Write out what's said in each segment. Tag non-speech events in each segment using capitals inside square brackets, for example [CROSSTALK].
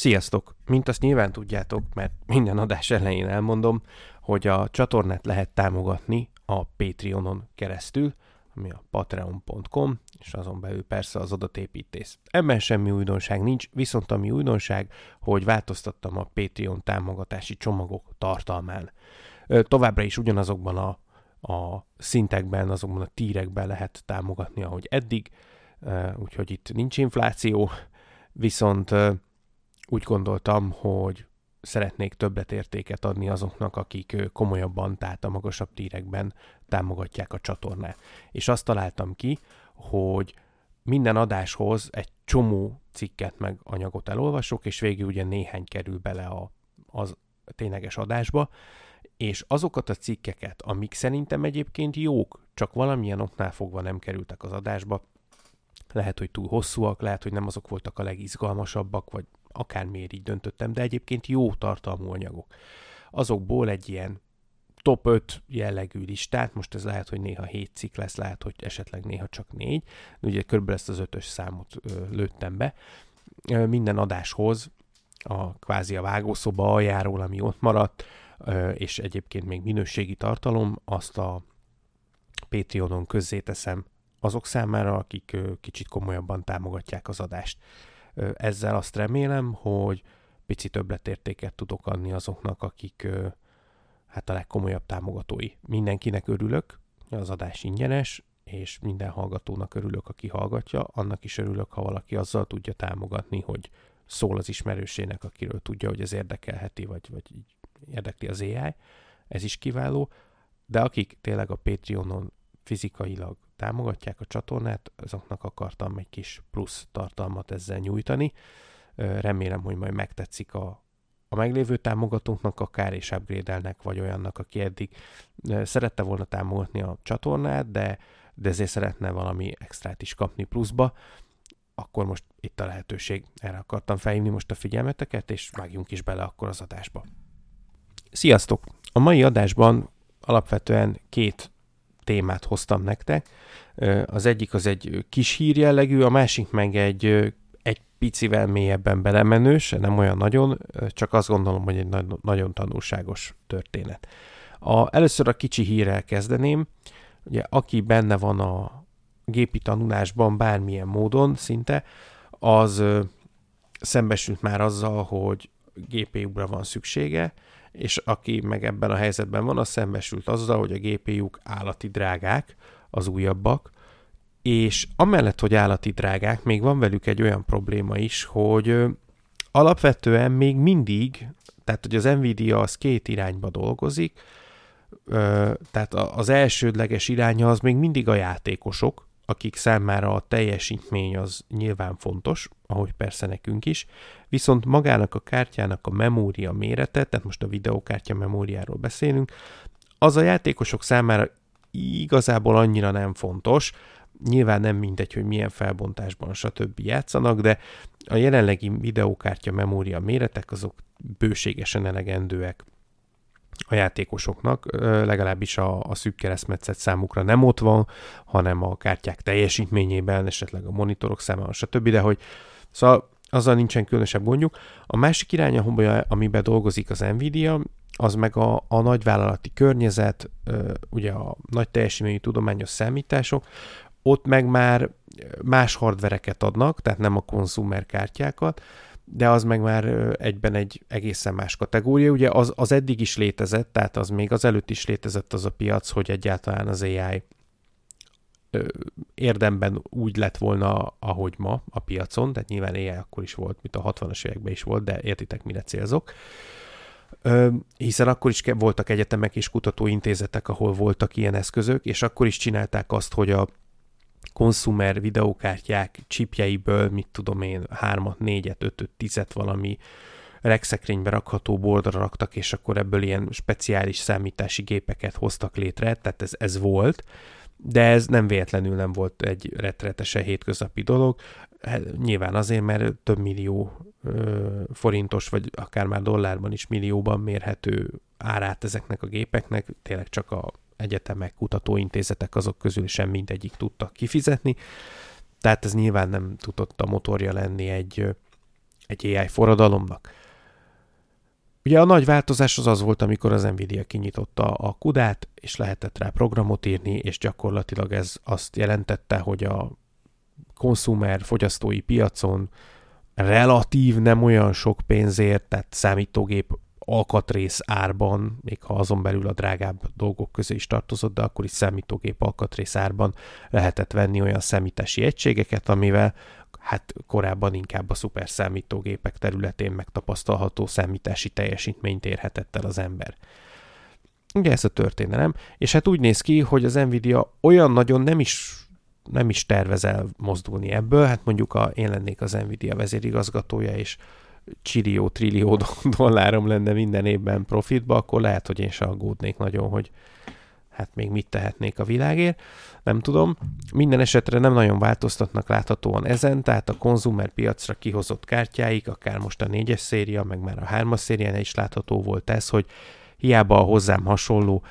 Sziasztok! Mint azt nyilván tudjátok, mert minden adás elején elmondom, hogy a csatornát lehet támogatni a Patreonon keresztül, ami a patreon.com, és azon belül persze az adatépítés. Ebben semmi újdonság nincs, viszont ami újdonság, hogy változtattam a Patreon támogatási csomagok tartalmán. Továbbra is ugyanazokban a, a szintekben, azokban a tírekben lehet támogatni, ahogy eddig, úgyhogy itt nincs infláció, viszont úgy gondoltam, hogy szeretnék többletértéket adni azoknak, akik komolyabban, tehát a magasabb tírekben támogatják a csatornát. És azt találtam ki, hogy minden adáshoz egy csomó cikket meg anyagot elolvasok, és végül ugye néhány kerül bele a, az tényleges adásba, és azokat a cikkeket, amik szerintem egyébként jók, csak valamilyen oknál fogva nem kerültek az adásba, lehet, hogy túl hosszúak, lehet, hogy nem azok voltak a legizgalmasabbak, vagy akármiért így döntöttem, de egyébként jó tartalmú anyagok. Azokból egy ilyen top 5 jellegű listát, most ez lehet, hogy néha 7 cikk lesz, lehet, hogy esetleg néha csak 4, ugye körülbelül ezt az ötös számot ö, lőttem be. Ö, minden adáshoz a kvázi a vágószoba aljáról, ami ott maradt, ö, és egyébként még minőségi tartalom, azt a Patreonon közzéteszem azok számára, akik kicsit komolyabban támogatják az adást. Ezzel azt remélem, hogy pici többletértéket tudok adni azoknak, akik hát a legkomolyabb támogatói. Mindenkinek örülök, az adás ingyenes, és minden hallgatónak örülök, aki hallgatja, annak is örülök, ha valaki azzal tudja támogatni, hogy szól az ismerősének, akiről tudja, hogy ez érdekelheti, vagy, vagy így érdekli az AI. Ez is kiváló. De akik tényleg a Patreonon fizikailag támogatják a csatornát, azoknak akartam egy kis plusz tartalmat ezzel nyújtani. Remélem, hogy majd megtetszik a, a meglévő támogatóknak akár, és upgrade vagy olyannak, aki eddig szerette volna támogatni a csatornát, de, de ezért szeretne valami extrát is kapni pluszba, akkor most itt a lehetőség. Erre akartam felhívni most a figyelmeteket, és vágjunk is bele akkor az adásba. Sziasztok! A mai adásban alapvetően két témát hoztam nektek. Az egyik az egy kis hír jellegű, a másik meg egy, egy picivel mélyebben belemenős, nem olyan nagyon, csak azt gondolom, hogy egy nagyon tanulságos történet. A, először a kicsi hírrel kezdeném. Ugye, aki benne van a gépi tanulásban bármilyen módon szinte, az szembesült már azzal, hogy GPU-ra van szüksége, és aki meg ebben a helyzetben van, az szembesült azzal, hogy a GPU-k állati drágák, az újabbak, és amellett, hogy állati drágák, még van velük egy olyan probléma is, hogy alapvetően még mindig, tehát hogy az Nvidia az két irányba dolgozik, tehát az elsődleges iránya az még mindig a játékosok, akik számára a teljesítmény az nyilván fontos, ahogy persze nekünk is, viszont magának a kártyának a memória mérete, tehát most a videókártya memóriáról beszélünk, az a játékosok számára igazából annyira nem fontos, nyilván nem mindegy, hogy milyen felbontásban stb. játszanak, de a jelenlegi videókártya memória méretek azok bőségesen elegendőek a játékosoknak, legalábbis a, a szűk keresztmetszet számukra nem ott van, hanem a kártyák teljesítményében, esetleg a monitorok számára, stb. De hogy szóval azzal nincsen különösebb gondjuk. A másik irány, amiben dolgozik az Nvidia, az meg a, a nagyvállalati környezet, ugye a nagy teljesítményű tudományos számítások, ott meg már más hardvereket adnak, tehát nem a konzumer kártyákat, de az meg már egyben egy egészen más kategória. Ugye az, az eddig is létezett, tehát az még az előtt is létezett az a piac, hogy egyáltalán az AI érdemben úgy lett volna, ahogy ma a piacon, tehát nyilván AI akkor is volt, mint a 60-as években is volt, de értitek, mire célzok. Hiszen akkor is voltak egyetemek és kutatóintézetek, ahol voltak ilyen eszközök, és akkor is csinálták azt, hogy a konsumer videókártyák csipjeiből, mit tudom én, 3-at, 4-et, 5-öt, 10-et valami regszekrénybe rakható bordra raktak, és akkor ebből ilyen speciális számítási gépeket hoztak létre, tehát ez, ez volt, de ez nem véletlenül nem volt egy retretesen hétköznapi dolog, hát nyilván azért, mert több millió ö, forintos, vagy akár már dollárban is millióban mérhető árát ezeknek a gépeknek, tényleg csak a egyetemek, kutatóintézetek azok közül sem mindegyik tudtak kifizetni, tehát ez nyilván nem tudott a motorja lenni egy, egy AI forradalomnak. Ugye a nagy változás az az volt, amikor az Nvidia kinyitotta a kudát, és lehetett rá programot írni, és gyakorlatilag ez azt jelentette, hogy a konzumer fogyasztói piacon relatív nem olyan sok pénzért, tehát számítógép alkatrész árban, még ha azon belül a drágább dolgok közé is tartozott, de akkor is számítógép alkatrész árban lehetett venni olyan számítási egységeket, amivel hát korábban inkább a szuper számítógépek területén megtapasztalható számítási teljesítményt érhetett el az ember. Ugye ez a történelem, és hát úgy néz ki, hogy az Nvidia olyan nagyon nem is nem is tervez el mozdulni ebből, hát mondjuk a, én lennék az Nvidia vezérigazgatója, és csillió, trillió [LAUGHS] dollárom lenne minden évben profitba, akkor lehet, hogy én se aggódnék nagyon, hogy hát még mit tehetnék a világért, nem tudom. Minden esetre nem nagyon változtatnak láthatóan ezen, tehát a konzumer piacra kihozott kártyáik, akár most a négyes széria, meg már a hármas szérián is látható volt ez, hogy hiába a hozzám hasonló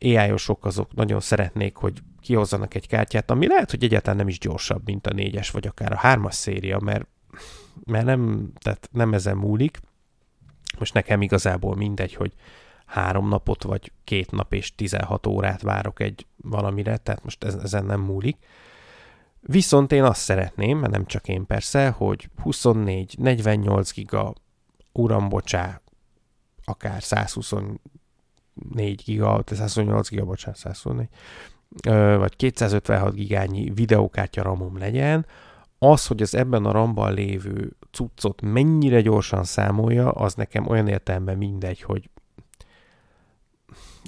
ai azok nagyon szeretnék, hogy kihozzanak egy kártyát, ami lehet, hogy egyáltalán nem is gyorsabb, mint a négyes, vagy akár a hármas széria, mert, mert nem, tehát nem ezen múlik. Most nekem igazából mindegy, hogy három napot, vagy két nap és 16 órát várok egy valamire, tehát most ez, ezen nem múlik. Viszont én azt szeretném, mert nem csak én persze, hogy 24, 48 giga, uram bocsá, akár 124 giga, 128 giga, bocsánat, 124, vagy 256 gigányi videókártya ramom legyen, az, hogy az ebben a ramban lévő cuccot mennyire gyorsan számolja, az nekem olyan értelemben mindegy, hogy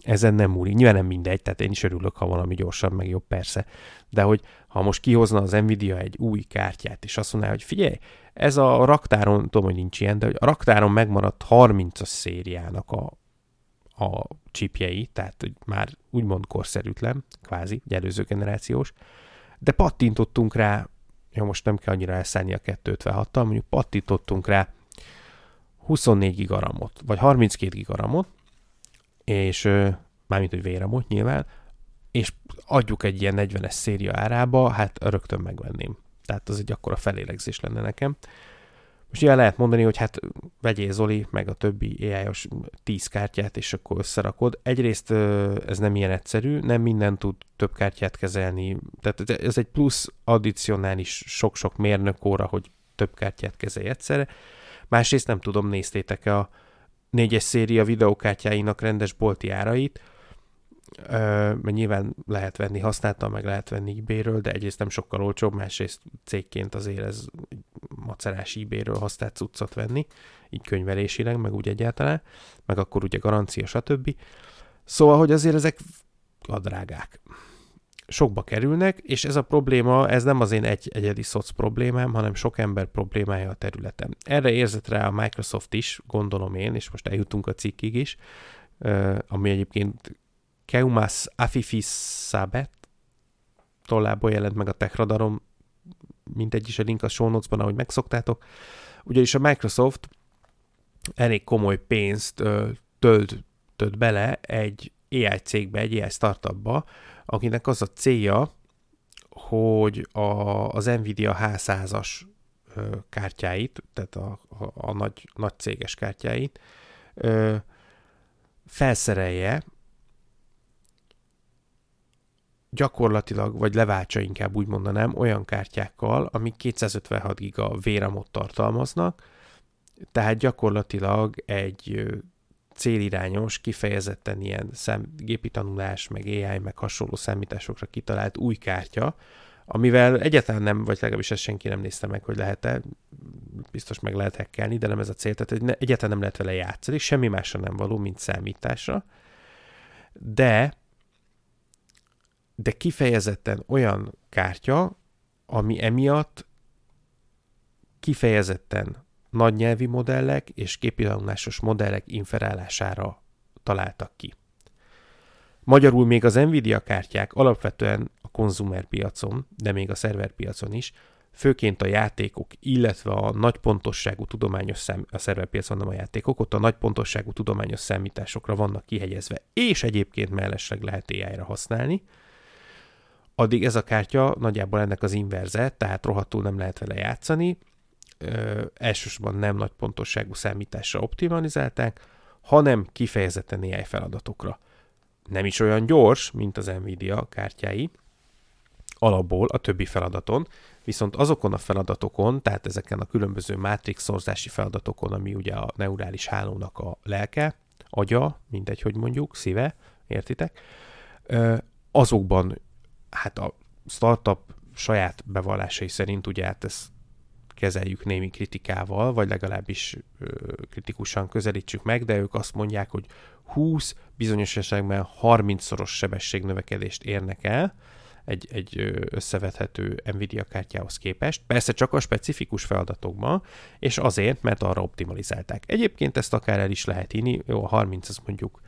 ezen nem múlik. Nyilván nem mindegy, tehát én is örülök, ha valami gyorsabb, meg jobb persze. De hogy ha most kihozna az Nvidia egy új kártyát, és azt mondaná, hogy figyelj, ez a raktáron, tudom, hogy nincs ilyen, de hogy a raktáron megmaradt 30-as szériának a, a chipjei, tehát hogy már úgymond korszerűtlen, kvázi, egy előző generációs, de pattintottunk rá, jó, most nem kell annyira elszállni a 256-tal, mondjuk pattintottunk rá 24 gigaramot, vagy 32 gigaramot, és mármint, hogy véramot nyilván, és adjuk egy ilyen 40-es széria árába, hát rögtön megvenném. Tehát az egy akkora felélegzés lenne nekem. Most ilyen lehet mondani, hogy hát vegyél Zoli, meg a többi AI-os 10 kártyát, és akkor összerakod. Egyrészt ez nem ilyen egyszerű, nem minden tud több kártyát kezelni, tehát ez egy plusz addicionális sok-sok mérnök óra, hogy több kártyát kezelj egyszerre. Másrészt nem tudom, néztétek-e a négyes széria videókártyáinak rendes bolti árait, mert nyilván lehet venni használtan, meg lehet venni eBay-ről, de egyrészt nem sokkal olcsóbb, másrészt cégként azért ez macerás eBay-ről használt cuccot venni, így könyvelésileg, meg úgy egyáltalán, meg akkor ugye garancia, stb. Szóval, hogy azért ezek a drágák. Sokba kerülnek, és ez a probléma, ez nem az én egy egyedi szoc problémám, hanem sok ember problémája a területen. Erre érzett rá a Microsoft is, gondolom én, és most eljutunk a cikkig is, ami egyébként Keumas Afifis Sabet tollából jelent meg a Techradarom, mindegy is a link a show notes-ban, ahogy megszoktátok. Ugyanis a Microsoft elég komoly pénzt töltött bele egy AI cégbe, egy AI startupba, akinek az a célja, hogy a, az Nvidia H100-as kártyáit, tehát a, a, a nagy, nagy céges kártyáit ö, felszerelje gyakorlatilag, vagy leváltsa inkább úgy mondanám, olyan kártyákkal, amik 256 giga véramot tartalmaznak, tehát gyakorlatilag egy célirányos, kifejezetten ilyen szem, gépi tanulás, meg AI, meg hasonló számításokra kitalált új kártya, amivel egyáltalán nem, vagy legalábbis ezt senki nem nézte meg, hogy lehet-e, biztos meg lehet hackelni, de nem ez a cél, tehát ne, egyáltalán nem lehet vele játszani, semmi másra nem való, mint számításra, de de kifejezetten olyan kártya, ami emiatt kifejezetten nagy nyelvi modellek és képilanulásos modellek inferálására találtak ki. Magyarul még az Nvidia kártyák alapvetően a konzumer piacon, de még a szerver piacon is, főként a játékok, illetve a nagy pontosságú tudományos szám, a szerverpiacon nem a játékok, ott a nagy pontosságú tudományos számításokra vannak kihegyezve, és egyébként mellesleg lehet AI-ra használni, addig ez a kártya nagyjából ennek az inverze, tehát rohadtul nem lehet vele játszani, ö, elsősorban nem nagy pontosságú számításra optimalizálták, hanem kifejezetten AI feladatokra. Nem is olyan gyors, mint az Nvidia kártyái, alapból a többi feladaton, viszont azokon a feladatokon, tehát ezeken a különböző mátrixorzási feladatokon, ami ugye a neurális hálónak a lelke, agya, mindegy, hogy mondjuk, szíve, értitek, azokban hát a startup saját bevallásai szerint ugye hát ezt kezeljük némi kritikával, vagy legalábbis ö, kritikusan közelítsük meg, de ők azt mondják, hogy 20, bizonyos esetekben 30-szoros sebességnövekedést érnek el egy, egy összevethető Nvidia kártyához képest. Persze csak a specifikus feladatokban, és azért, mert arra optimalizálták. Egyébként ezt akár el is lehet inni, jó, a 30 az mondjuk,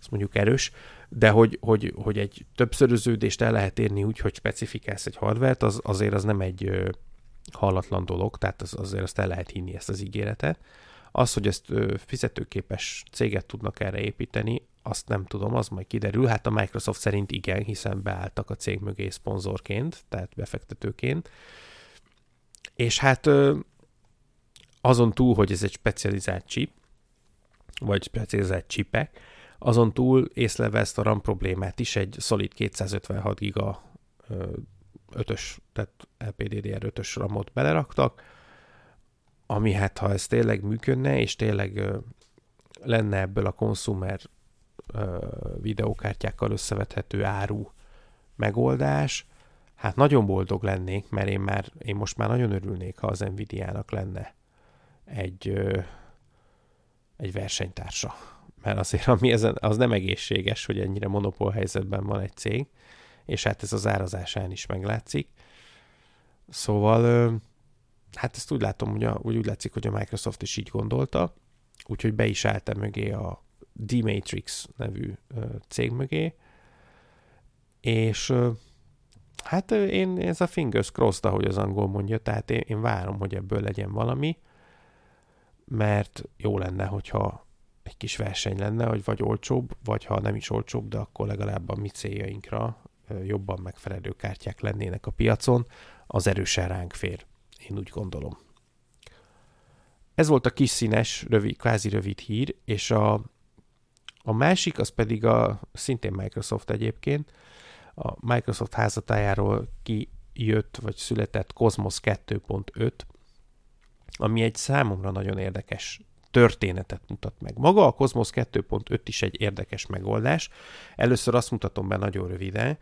az mondjuk erős, de hogy, hogy, hogy egy többszöröződést el lehet érni úgy, hogy specifikálsz egy hardvert, az azért az nem egy hallatlan dolog, tehát az, azért azt el lehet hinni ezt az ígéretet. Az, hogy ezt fizetőképes céget tudnak erre építeni, azt nem tudom, az majd kiderül. Hát a Microsoft szerint igen, hiszen beálltak a cég mögé szponzorként, tehát befektetőként. És hát azon túl, hogy ez egy specializált chip, vagy specializált chipek, azon túl észleve ezt a RAM problémát is, egy szolid 256 giga 5-ös, tehát LPDDR 5-ös RAM-ot beleraktak, ami hát ha ez tényleg működne, és tényleg lenne ebből a konsumer videókártyákkal összevethető áru megoldás, hát nagyon boldog lennék, mert én, már, én most már nagyon örülnék, ha az Nvidia-nak lenne egy, egy versenytársa mert azért [LAUGHS] ami ezen, az nem egészséges, hogy ennyire monopól helyzetben van egy cég, és hát ez az árazásán is meglátszik. Szóval, hát ezt úgy látom, hogy a, úgy, úgy látszik, hogy a Microsoft is így gondolta, úgyhogy be is állt mögé a D-Matrix nevű cég mögé, és hát én ez a fingers crossed, ahogy az angol mondja, tehát én, én várom, hogy ebből legyen valami, mert jó lenne, hogyha egy kis verseny lenne, hogy vagy olcsóbb, vagy ha nem is olcsóbb, de akkor legalább a mi céljainkra jobban megfelelő kártyák lennének a piacon, az erősen ránk fér. Én úgy gondolom. Ez volt a kis színes, rövid, kvázi rövid hír, és a, a másik, az pedig a szintén Microsoft egyébként, a Microsoft házatájáról kijött, vagy született Cosmos 2.5, ami egy számomra nagyon érdekes történetet mutat meg. Maga a Cosmos 2.5 is egy érdekes megoldás. Először azt mutatom be nagyon röviden,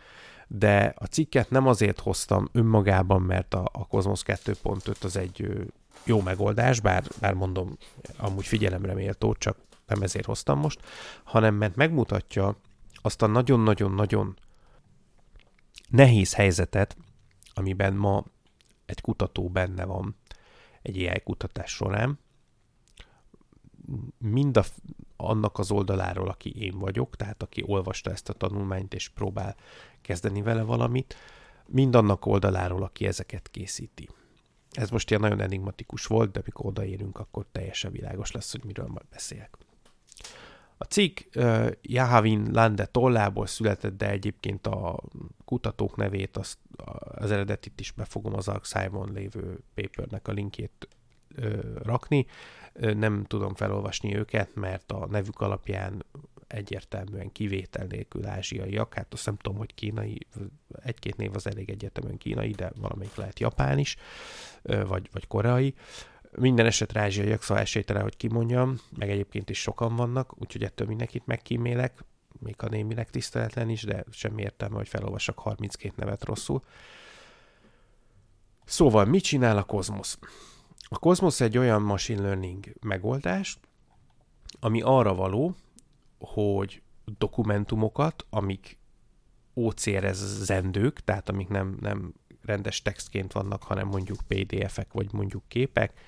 de a cikket nem azért hoztam önmagában, mert a, a Cosmos 2.5 az egy jó megoldás, bár, bár mondom, amúgy figyelemre méltó, csak nem ezért hoztam most, hanem mert megmutatja azt a nagyon-nagyon-nagyon nehéz helyzetet, amiben ma egy kutató benne van egy AI kutatás során, mind a, annak az oldaláról, aki én vagyok, tehát aki olvasta ezt a tanulmányt és próbál kezdeni vele valamit, mind annak oldaláról, aki ezeket készíti. Ez most ilyen nagyon enigmatikus volt, de mikor odaérünk, akkor teljesen világos lesz, hogy miről majd beszélek. A cikk uh, Jahavin Lande tollából született, de egyébként a kutatók nevét, azt, az eredetit is befogom az Arxive-on lévő papernek a linkjét uh, rakni nem tudom felolvasni őket, mert a nevük alapján egyértelműen kivétel nélkül ázsiaiak, hát azt nem tudom, hogy kínai, egy-két név az elég egyetemen kínai, de valamelyik lehet japán is, vagy, vagy koreai. Minden esetre ázsiaiak, szóval esélytelen, hogy kimondjam, meg egyébként is sokan vannak, úgyhogy ettől mindenkit megkímélek, még a némileg tiszteletlen is, de semmi értelme, hogy felolvassak 32 nevet rosszul. Szóval mit csinál a kozmosz? A Cosmos egy olyan machine learning megoldás, ami arra való, hogy dokumentumokat, amik OCR-zendők, tehát amik nem, nem rendes textként vannak, hanem mondjuk PDF-ek, vagy mondjuk képek,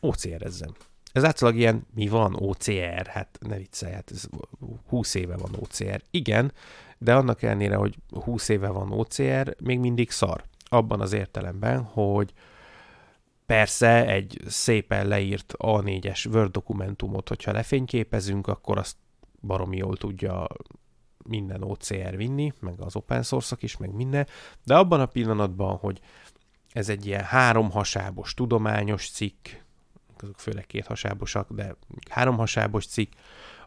OCR-ezzen. Ez általában ilyen, mi van OCR? Hát ne viccelj, hát ez 20 éve van OCR. Igen, de annak ellenére, hogy 20 éve van OCR, még mindig szar. Abban az értelemben, hogy Persze egy szépen leírt A4-es Word dokumentumot, hogyha lefényképezünk, akkor azt baromi jól tudja minden OCR vinni, meg az open source is, meg minden, de abban a pillanatban, hogy ez egy ilyen háromhasábos tudományos cikk, azok főleg kéthasábosak, de háromhasábos cikk,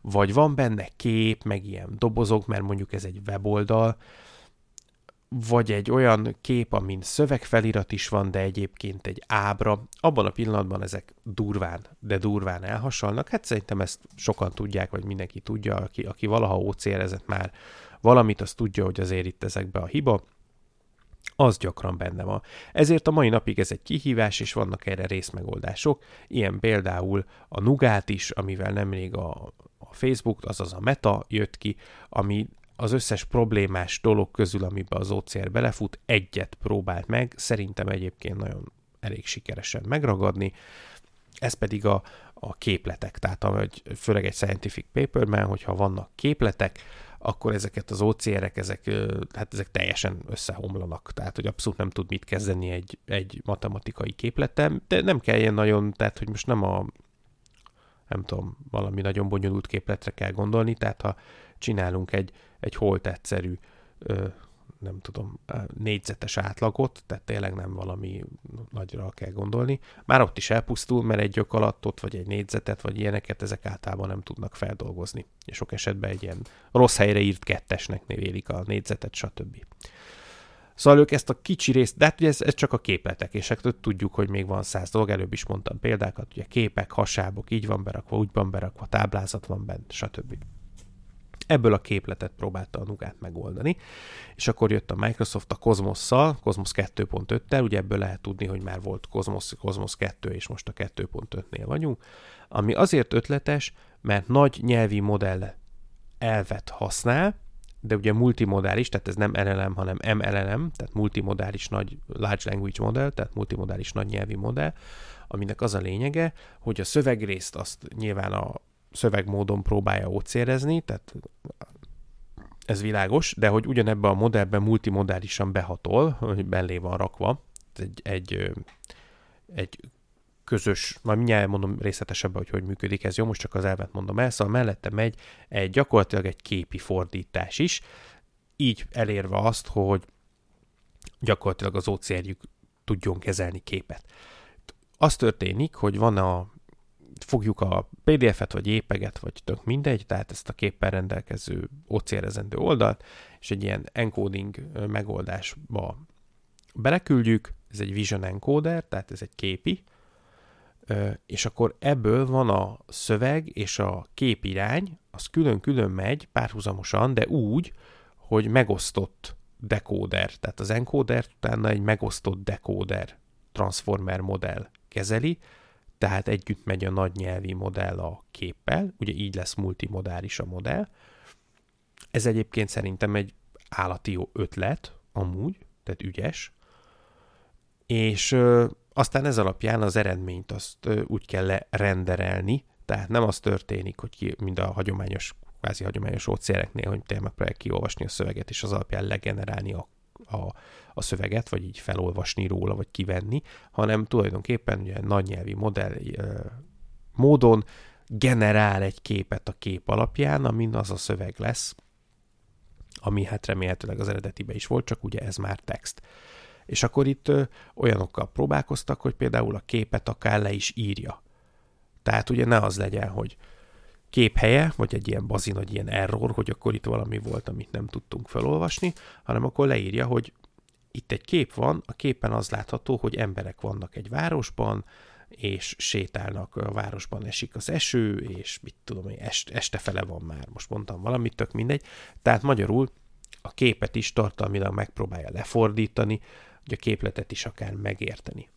vagy van benne kép, meg ilyen dobozok, mert mondjuk ez egy weboldal, vagy egy olyan kép, amin szövegfelirat is van, de egyébként egy ábra, abban a pillanatban ezek durván, de durván elhasalnak. Hát szerintem ezt sokan tudják, vagy mindenki tudja, aki, aki valaha ócérezett már valamit, az tudja, hogy azért itt ezekbe a hiba, az gyakran benne van. Ezért a mai napig ez egy kihívás, és vannak erre részmegoldások, ilyen például a Nugát is, amivel nemrég a, a Facebook, azaz a Meta jött ki, ami az összes problémás dolog közül, amiben az OCR belefut, egyet próbált meg, szerintem egyébként nagyon elég sikeresen megragadni, ez pedig a, a képletek, tehát ahogy, főleg egy scientific paperben, hogyha vannak képletek, akkor ezeket az OCR-ek, ezek, hát ezek teljesen összehomlanak, tehát hogy abszolút nem tud mit kezdeni egy, egy matematikai képletem, de nem kell ilyen nagyon, tehát hogy most nem a nem tudom, valami nagyon bonyolult képletre kell gondolni, tehát ha csinálunk egy, egy holt egyszerű nem tudom, négyzetes átlagot, tehát tényleg nem valami nagyra kell gondolni. Már ott is elpusztul, mert egy gyök alatt ott vagy egy négyzetet, vagy ilyeneket, ezek általában nem tudnak feldolgozni. És sok esetben egy ilyen rossz helyre írt kettesnek névélik a négyzetet, stb. Szóval ők ezt a kicsi részt, de hát ugye ez, ez csak a képletek, és hát tudjuk, hogy még van száz dolog, előbb is mondtam példákat, ugye képek, hasábok, így van berakva, úgy van berakva, táblázat van bent, stb. Ebből a képletet próbálta a Nugát megoldani, és akkor jött a Microsoft a Cosmos-szal, Cosmos 2.5-tel, ugye ebből lehet tudni, hogy már volt Cosmos, Cosmos 2, és most a 2.5-nél vagyunk, ami azért ötletes, mert nagy nyelvi modell elvet használ, de ugye multimodális, tehát ez nem LLM, hanem MLLM, tehát multimodális nagy large language model, tehát multimodális nagy nyelvi modell, aminek az a lényege, hogy a szövegrészt azt nyilván a szövegmódon próbálja ócérezni, tehát ez világos, de hogy ugyanebben a modellben multimodálisan behatol, hogy bellé van rakva, egy, egy, egy közös, majd mindjárt mondom részletesebben, hogy hogy működik ez, jó, most csak az elvet mondom el, szóval mellette megy egy, gyakorlatilag egy képi fordítás is, így elérve azt, hogy gyakorlatilag az ócérjük tudjon kezelni képet. Az történik, hogy van a fogjuk a PDF-et, vagy épeget, vagy tök mindegy, tehát ezt a képpel rendelkező OCR-ezendő oldalt, és egy ilyen encoding megoldásba beleküldjük, ez egy Vision Encoder, tehát ez egy képi, és akkor ebből van a szöveg és a képirány, az külön-külön megy párhuzamosan, de úgy, hogy megosztott decoder, tehát az encoder utána egy megosztott decoder transformer modell kezeli, tehát együtt megy a nagy nyelvi modell a képpel, ugye így lesz multimodális a modell. Ez egyébként szerintem egy állati jó ötlet, amúgy, tehát ügyes, és ö, aztán ez alapján az eredményt azt ö, úgy kell lerenderelni, tehát nem az történik, hogy ki, mind a hagyományos, kvázi hagyományos óceáreknél, hogy te megpróbálják kiolvasni a szöveget, és az alapján legenerálni a, a, a szöveget, vagy így felolvasni róla, vagy kivenni, hanem tulajdonképpen ugye nagy nyelvi modell módon generál egy képet a kép alapján, amin az a szöveg lesz, ami hát remélhetőleg az eredetiben is volt, csak ugye ez már text. És akkor itt olyanokkal próbálkoztak, hogy például a képet akár le is írja. Tehát ugye ne az legyen, hogy képhelye, vagy egy ilyen bazin, vagy ilyen error, hogy akkor itt valami volt, amit nem tudtunk felolvasni, hanem akkor leírja, hogy itt egy kép van, a képen az látható, hogy emberek vannak egy városban, és sétálnak a városban, esik az eső, és mit tudom én, est, este fele van már, most mondtam valamit, tök mindegy. Tehát magyarul a képet is tartalmilag megpróbálja lefordítani, hogy a képletet is akár megérteni.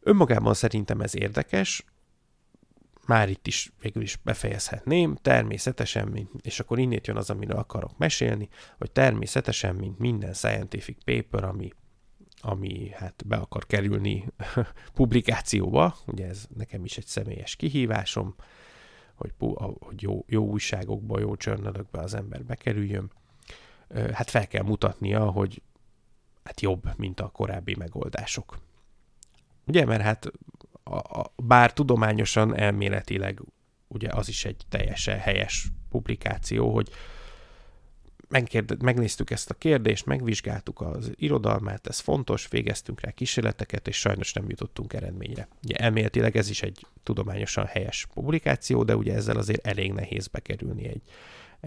Önmagában szerintem ez érdekes, már itt is végül is befejezhetném, természetesen, és akkor innét jön az, amiről akarok mesélni, hogy természetesen, mint minden scientific paper, ami, ami hát be akar kerülni [LAUGHS] publikációba, ugye ez nekem is egy személyes kihívásom, hogy, hogy jó, jó újságokba, jó csörnölökbe az ember bekerüljön, hát fel kell mutatnia, hogy hát jobb, mint a korábbi megoldások. Ugye, mert hát a, a, bár tudományosan, elméletileg ugye az is egy teljesen helyes publikáció, hogy megkérde, megnéztük ezt a kérdést, megvizsgáltuk az irodalmát, ez fontos, végeztünk rá kísérleteket, és sajnos nem jutottunk eredményre. Ugye elméletileg ez is egy tudományosan helyes publikáció, de ugye ezzel azért elég nehéz bekerülni egy,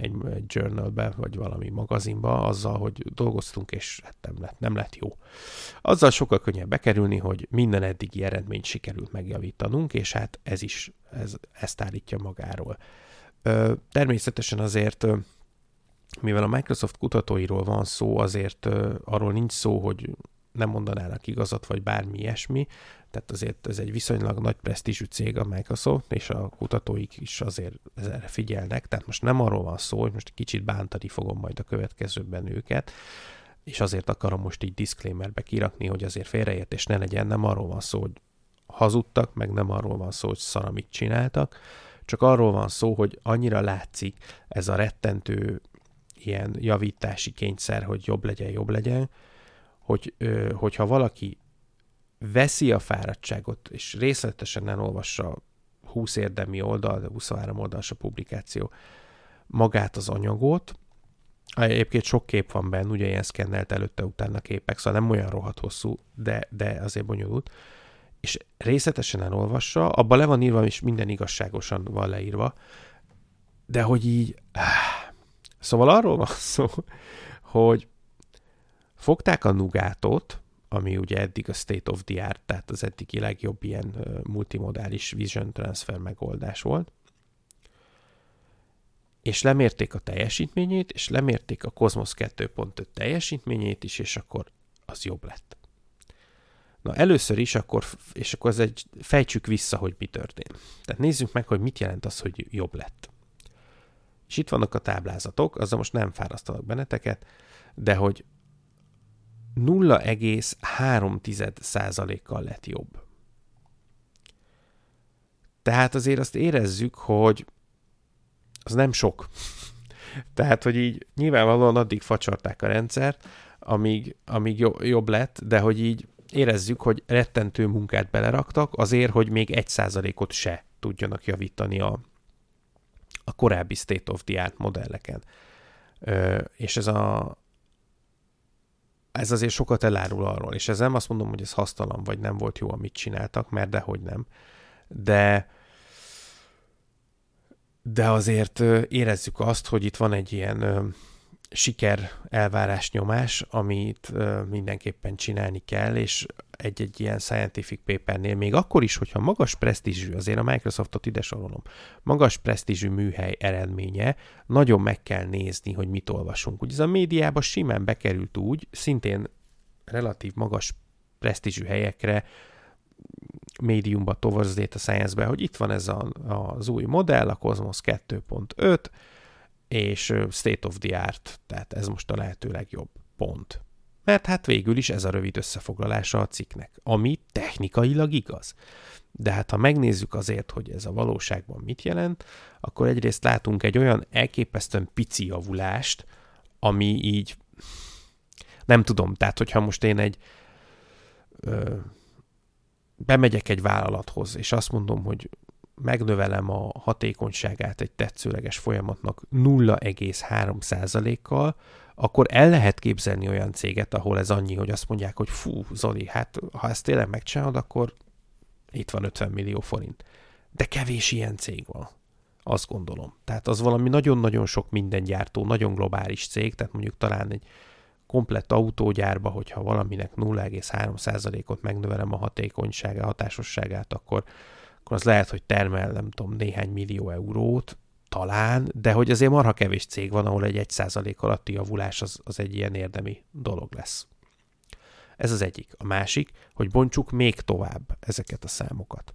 egy, egy journalbe, vagy valami magazinba, azzal, hogy dolgoztunk, és hát nem lett, nem lett jó. Azzal sokkal könnyebb bekerülni, hogy minden eddigi eredményt sikerült megjavítanunk, és hát ez is, ez, ezt állítja magáról. Természetesen azért mivel a Microsoft kutatóiról van szó, azért arról nincs szó, hogy nem mondanának igazat, vagy bármi ilyesmi, tehát azért ez egy viszonylag nagy presztízsű cég a Microsoft, és a kutatóik is azért erre figyelnek, tehát most nem arról van szó, hogy most kicsit bántani fogom majd a következőben őket, és azért akarom most így disclaimerbe kirakni, hogy azért félreértés ne legyen, nem arról van szó, hogy hazudtak, meg nem arról van szó, hogy szaramit csináltak, csak arról van szó, hogy annyira látszik ez a rettentő ilyen javítási kényszer, hogy jobb legyen, jobb legyen, hogy, hogyha valaki veszi a fáradtságot, és részletesen elolvassa 20 érdemi oldal, de 23 oldalas a publikáció, magát az anyagot, Egyébként sok kép van benne, ugye ilyen szkennelt előtte-utána képek, szóval nem olyan rohadt hosszú, de, de azért bonyolult. És részletesen elolvassa, abban le van írva, és minden igazságosan van leírva, de hogy így, Szóval arról van szó, hogy fogták a Nugátot, ami ugye eddig a state of the art, tehát az eddigi legjobb ilyen multimodális vision transfer megoldás volt, és lemérték a teljesítményét, és lemérték a Cosmos 2.5 teljesítményét is, és akkor az jobb lett. Na először is akkor, és akkor ez egy, fejtsük vissza, hogy mi történt. Tehát nézzük meg, hogy mit jelent az, hogy jobb lett. És itt vannak a táblázatok, azzal most nem fárasztanak benneteket, de hogy 0,3%-kal lett jobb. Tehát azért azt érezzük, hogy az nem sok. [LAUGHS] Tehát, hogy így nyilvánvalóan addig facsarták a rendszert, amíg, amíg jobb lett, de hogy így érezzük, hogy rettentő munkát beleraktak azért, hogy még egy százalékot se tudjanak javítani a, a korábbi state of the art modelleken. Ö, és ez a ez azért sokat elárul arról, és ez nem azt mondom, hogy ez hasztalan, vagy nem volt jó, amit csináltak, mert dehogy nem. De de azért érezzük azt, hogy itt van egy ilyen siker elvárás nyomás, amit mindenképpen csinálni kell, és egy-egy ilyen scientific papernél, még akkor is, hogyha magas presztízsű, azért a Microsoftot ide sorolom, magas presztízsű műhely eredménye, nagyon meg kell nézni, hogy mit olvasunk. Ugye ez a médiába simán bekerült úgy, szintén relatív magas presztízsű helyekre, médiumba, towards data science-be, hogy itt van ez a, az új modell, a Cosmos 2.5, és state of the art, tehát ez most a lehető legjobb pont. Mert hát végül is ez a rövid összefoglalása a cikknek, ami technikailag igaz. De hát ha megnézzük azért, hogy ez a valóságban mit jelent, akkor egyrészt látunk egy olyan elképesztően pici javulást, ami így nem tudom, tehát hogyha most én egy ö, bemegyek egy vállalathoz, és azt mondom, hogy megnövelem a hatékonyságát egy tetszőleges folyamatnak 0,3%-kal, akkor el lehet képzelni olyan céget, ahol ez annyi, hogy azt mondják, hogy fú, Zoli, hát ha ezt tényleg megcsinálod, akkor itt van 50 millió forint. De kevés ilyen cég van. Azt gondolom. Tehát az valami nagyon-nagyon sok minden gyártó, nagyon globális cég, tehát mondjuk talán egy komplett autógyárba, hogyha valaminek 0,3%-ot megnövelem a hatékonyságát, hatásosságát, akkor akkor az lehet, hogy termel, nem tudom, néhány millió eurót, talán, de hogy azért marha kevés cég van, ahol egy 1% alatti javulás az, az egy ilyen érdemi dolog lesz. Ez az egyik. A másik, hogy bontsuk még tovább ezeket a számokat.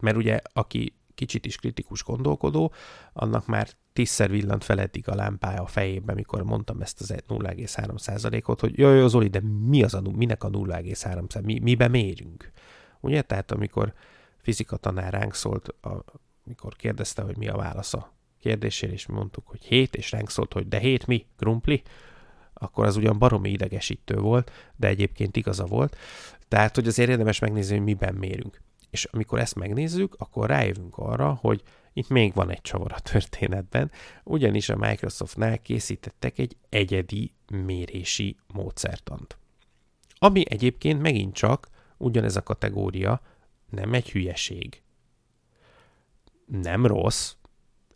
Mert ugye, aki kicsit is kritikus gondolkodó, annak már tízszer villant fel eddig a lámpája a fejében, mikor mondtam ezt az 0,3%-ot, hogy jó, jó, Zoli, de mi az a, minek a 0,3%? Mi, miben mérünk? Ugye? Tehát amikor fizika tanár ránk szólt, amikor kérdezte, hogy mi a válasz a kérdésére, és mi mondtuk, hogy hét, és ránk szólt, hogy de hét mi? Krumpli? Akkor az ugyan baromi idegesítő volt, de egyébként igaza volt. Tehát, hogy azért érdemes megnézni, hogy miben mérünk. És amikor ezt megnézzük, akkor rájövünk arra, hogy itt még van egy csavar a történetben, ugyanis a Microsoftnál készítettek egy egyedi mérési módszertant. Ami egyébként megint csak ugyanez a kategória, nem egy hülyeség. Nem rossz.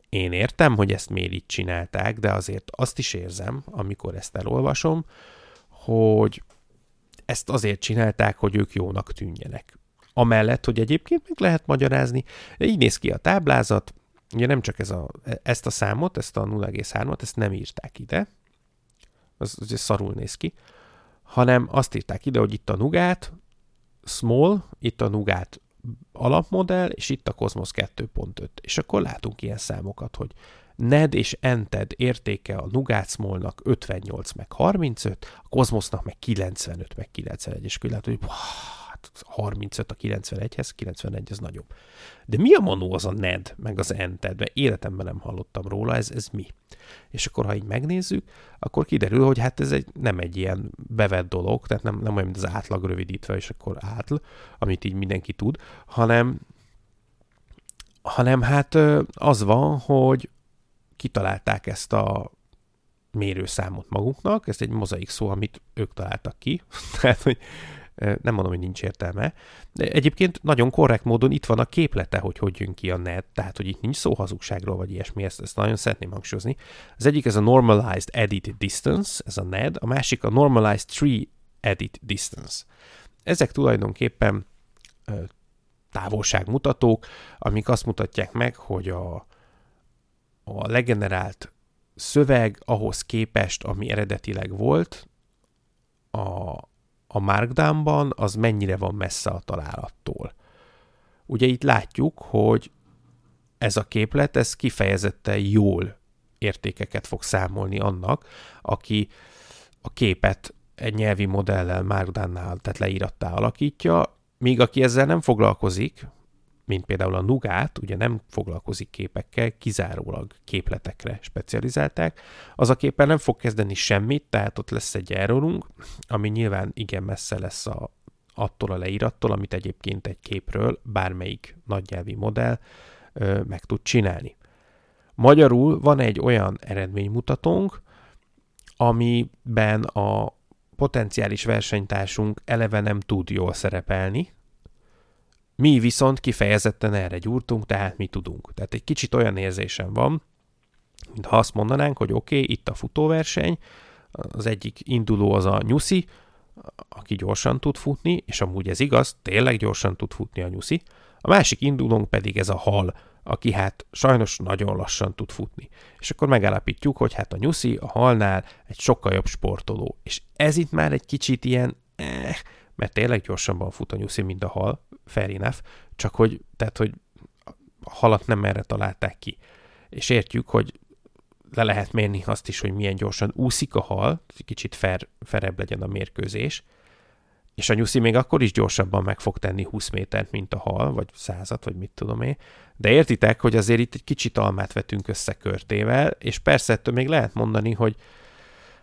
Én értem, hogy ezt miért így csinálták, de azért azt is érzem, amikor ezt elolvasom, hogy ezt azért csinálták, hogy ők jónak tűnjenek. Amellett, hogy egyébként meg lehet magyarázni, így néz ki a táblázat, ugye nem csak ez a, ezt a számot, ezt a 0,3-at, ezt nem írták ide, az, az szarul néz ki, hanem azt írták ide, hogy itt a nugát, small, itt a nugát alapmodell, és itt a Cosmos 2.5. És akkor látunk ilyen számokat, hogy NED és ENTED értéke a Nougat Smallnak 58 meg 35, a Cosmosnak meg 95 meg 91, és akkor lehet, hogy 35 a 91-hez, 91 ez nagyobb. De mi a manó az a NED, meg az ENTED, életemben nem hallottam róla, ez, ez mi? És akkor, ha így megnézzük, akkor kiderül, hogy hát ez egy, nem egy ilyen bevett dolog, tehát nem, nem olyan, mint az átlag rövidítve, és akkor átl, amit így mindenki tud, hanem hanem hát az van, hogy kitalálták ezt a mérőszámot maguknak, ez egy mozaik szó, amit ők találtak ki, [LAUGHS] tehát, hogy nem mondom, hogy nincs értelme. Egyébként nagyon korrekt módon itt van a képlete, hogy hogy jön ki a net, tehát hogy itt nincs szó hazugságról, vagy ilyesmi, ezt, ezt nagyon szeretném hangsúlyozni. Az egyik ez a Normalized Edit Distance, ez a NED, a másik a Normalized Tree Edit Distance. Ezek tulajdonképpen távolságmutatók, amik azt mutatják meg, hogy a, a legenerált szöveg ahhoz képest, ami eredetileg volt, a, a Markdownban az mennyire van messze a találattól. Ugye itt látjuk, hogy ez a képlet, ez kifejezetten jól értékeket fog számolni annak, aki a képet egy nyelvi modellel Markdownnál, tehát leírattá alakítja, míg aki ezzel nem foglalkozik, mint például a Nugát, ugye nem foglalkozik képekkel, kizárólag képletekre specializálták, az a képen nem fog kezdeni semmit, tehát ott lesz egy errorunk, ami nyilván igen messze lesz a, attól a leírattól, amit egyébként egy képről bármelyik nagynyelvi modell ö, meg tud csinálni. Magyarul van egy olyan eredménymutatónk, amiben a potenciális versenytársunk eleve nem tud jól szerepelni, mi viszont kifejezetten erre gyúrtunk, tehát mi tudunk. Tehát egy kicsit olyan érzésem van, mintha azt mondanánk, hogy oké, okay, itt a futóverseny, az egyik induló az a nyuszi, aki gyorsan tud futni, és amúgy ez igaz, tényleg gyorsan tud futni a nyuszi, a másik indulónk pedig ez a hal, aki hát sajnos nagyon lassan tud futni. És akkor megállapítjuk, hogy hát a nyuszi a halnál egy sokkal jobb sportoló. És ez itt már egy kicsit ilyen, eh, mert tényleg gyorsabban fut a nyuszi, mint a hal, fair enough, csak hogy, tehát, hogy a halat nem erre találták ki. És értjük, hogy le lehet mérni azt is, hogy milyen gyorsan úszik a hal, kicsit fer, ferebb legyen a mérkőzés, és a nyuszi még akkor is gyorsabban meg fog tenni 20 métert, mint a hal, vagy százat, vagy mit tudom én. De értitek, hogy azért itt egy kicsit almát vetünk össze körtével, és persze ettől még lehet mondani, hogy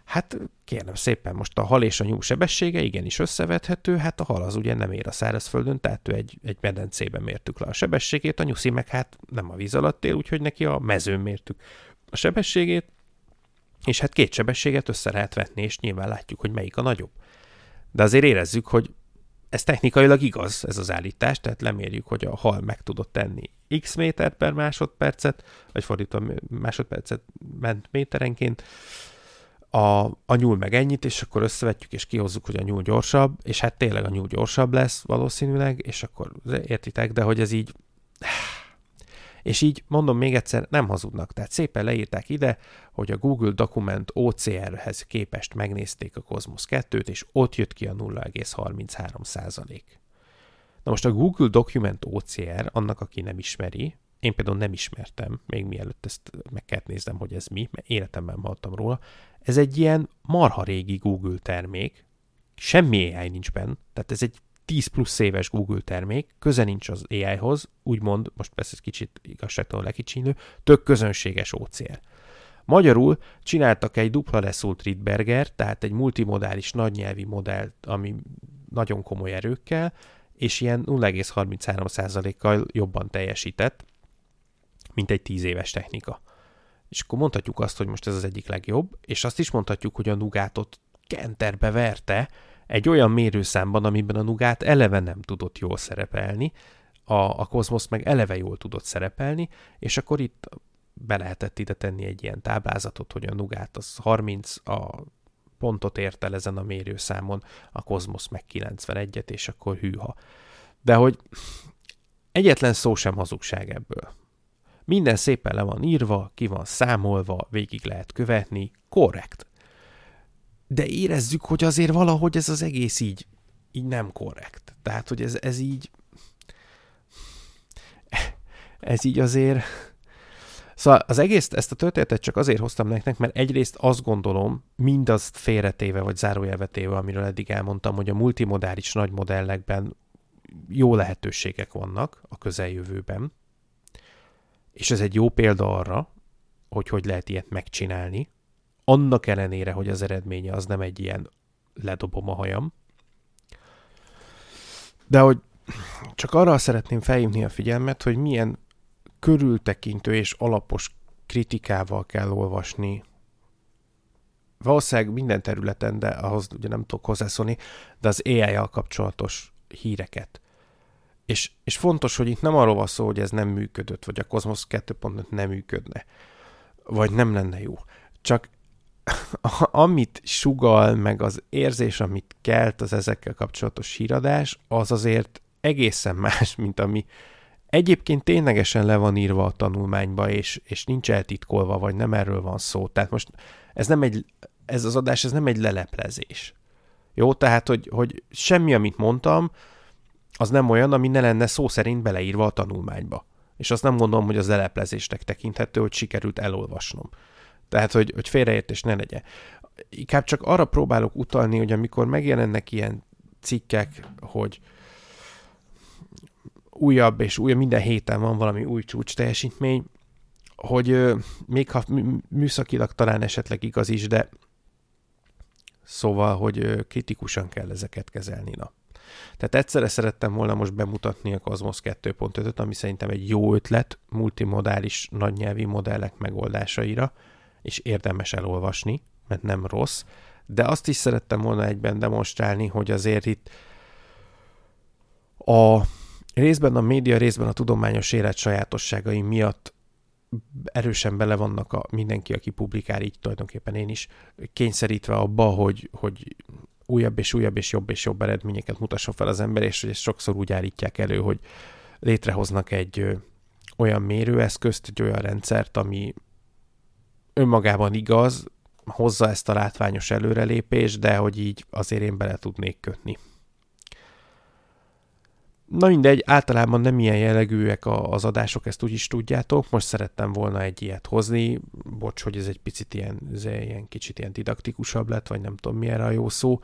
Hát kérem szépen, most a hal és a nyúl sebessége igenis összevethető, hát a hal az ugye nem ér a szárazföldön, tehát ő egy, egy medencében mértük le a sebességét, a nyuszi meg hát nem a víz alatt él, úgyhogy neki a mezőn mértük a sebességét, és hát két sebességet össze lehet vetni, és nyilván látjuk, hogy melyik a nagyobb. De azért érezzük, hogy ez technikailag igaz, ez az állítás, tehát lemérjük, hogy a hal meg tudott tenni x méter per másodpercet, vagy fordítva másodpercet ment méterenként, a, a nyúl meg ennyit, és akkor összevetjük, és kihozzuk, hogy a nyúl gyorsabb, és hát tényleg a nyúl gyorsabb lesz valószínűleg, és akkor értitek, de hogy ez így... [SIGHS] És így mondom még egyszer, nem hazudnak. Tehát szépen leírták ide, hogy a Google Document OCR-hez képest megnézték a Cosmos 2-t, és ott jött ki a 0,33 százalék. Na most a Google Document OCR, annak, aki nem ismeri, én például nem ismertem, még mielőtt ezt meg kellett néznem, hogy ez mi, mert életemben hallottam róla. Ez egy ilyen marha régi Google termék, semmi AI nincs benne, tehát ez egy 10 plusz éves Google termék, köze nincs az AI-hoz, úgymond, most persze ez kicsit igazságtalan lekicsinő, tök közönséges OCR. Magyarul csináltak egy dupla leszult Rydberger, tehát egy multimodális nagynyelvi modellt, ami nagyon komoly erőkkel, és ilyen 0,33%-kal jobban teljesített, mint egy tíz éves technika. És akkor mondhatjuk azt, hogy most ez az egyik legjobb, és azt is mondhatjuk, hogy a nugátot kenterbe verte egy olyan mérőszámban, amiben a nugát eleve nem tudott jól szerepelni, a, a Cosmos meg eleve jól tudott szerepelni, és akkor itt be lehetett ide tenni egy ilyen táblázatot, hogy a nugát az 30, a pontot ért el ezen a mérőszámon, a Cosmos meg 91-et, és akkor hűha. De hogy egyetlen szó sem hazugság ebből. Minden szépen le van írva, ki van számolva, végig lehet követni, korrekt. De érezzük, hogy azért valahogy ez az egész így, így nem korrekt. Tehát, hogy ez, ez így ez így azért Szóval az egész, ezt a történetet csak azért hoztam nektek, mert egyrészt azt gondolom, mindazt félretéve vagy zárójelvetéve, amiről eddig elmondtam, hogy a multimodális nagy modellekben jó lehetőségek vannak a közeljövőben, és ez egy jó példa arra, hogy hogy lehet ilyet megcsinálni, annak ellenére, hogy az eredménye az nem egy ilyen ledobom a hajam. De hogy csak arra szeretném felhívni a figyelmet, hogy milyen körültekintő és alapos kritikával kell olvasni valószínűleg minden területen, de ahhoz ugye nem tudok hozzászólni, de az AI-jal kapcsolatos híreket. És, és fontos, hogy itt nem arról van szó, hogy ez nem működött, vagy a Cosmos 2.5 nem működne, vagy nem lenne jó. Csak [LAUGHS] amit sugal, meg az érzés, amit kelt az ezekkel kapcsolatos híradás, az azért egészen más, [LAUGHS] mint ami egyébként ténylegesen le van írva a tanulmányba, és, és nincs eltitkolva, vagy nem erről van szó. Tehát most ez nem egy, ez az adás, ez nem egy leleplezés. Jó, tehát, hogy, hogy semmi, amit mondtam, az nem olyan, ami ne lenne szó szerint beleírva a tanulmányba. És azt nem gondolom, hogy az leleplezésnek tekinthető, hogy sikerült elolvasnom. Tehát, hogy, hogy félreértés ne legyen. Inkább csak arra próbálok utalni, hogy amikor megjelennek ilyen cikkek, hogy, újabb és újabb, minden héten van valami új csúcs teljesítmény, hogy még ha műszakilag talán esetleg igaz is, de szóval, hogy kritikusan kell ezeket kezelni. Na. Tehát egyszerre szerettem volna most bemutatni a Cosmos 2.5-öt, ami szerintem egy jó ötlet multimodális nagynyelvi modellek megoldásaira, és érdemes elolvasni, mert nem rossz, de azt is szerettem volna egyben demonstrálni, hogy azért itt a részben a média, részben a tudományos élet sajátosságai miatt erősen bele vannak a mindenki, aki publikál, így tulajdonképpen én is, kényszerítve abba, hogy, hogy újabb és újabb és jobb és jobb eredményeket mutasson fel az ember, és hogy ezt sokszor úgy állítják elő, hogy létrehoznak egy olyan mérőeszközt, egy olyan rendszert, ami önmagában igaz, hozza ezt a látványos előrelépést, de hogy így azért én bele tudnék kötni. Na mindegy, általában nem ilyen jellegűek az adások, ezt úgy is tudjátok. Most szerettem volna egy ilyet hozni. Bocs, hogy ez egy picit ilyen, ez ilyen kicsit ilyen didaktikusabb lett, vagy nem tudom mi erre a jó szó,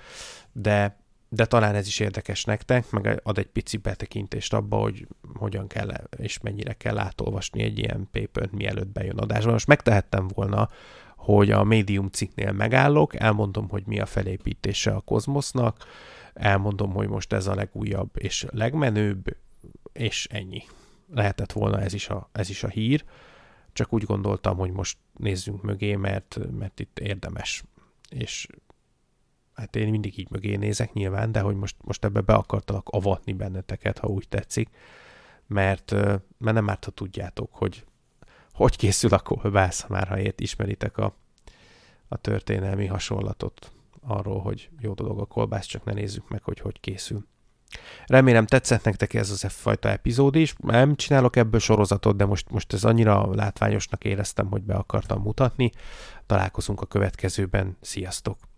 de, de talán ez is érdekes nektek, meg ad egy pici betekintést abba, hogy hogyan kell és mennyire kell átolvasni egy ilyen paper mielőtt bejön adásba. Most megtehettem volna, hogy a médium cikknél megállok, elmondom, hogy mi a felépítése a kozmosznak, elmondom, hogy most ez a legújabb és legmenőbb, és ennyi. Lehetett volna ez is a, ez is a hír, csak úgy gondoltam, hogy most nézzünk mögé, mert, mert itt érdemes. És hát én mindig így mögé nézek nyilván, de hogy most, most ebbe be akartalak avatni benneteket, ha úgy tetszik, mert, mert nem árt, ha tudjátok, hogy hogy készül a kolbász, már ha ért ismeritek a, a történelmi hasonlatot arról, hogy jó dolog a kolbász, csak ne nézzük meg, hogy hogy készül. Remélem tetszett nektek ez az fajta epizód is. Nem csinálok ebből sorozatot, de most, most ez annyira látványosnak éreztem, hogy be akartam mutatni. Találkozunk a következőben. Sziasztok!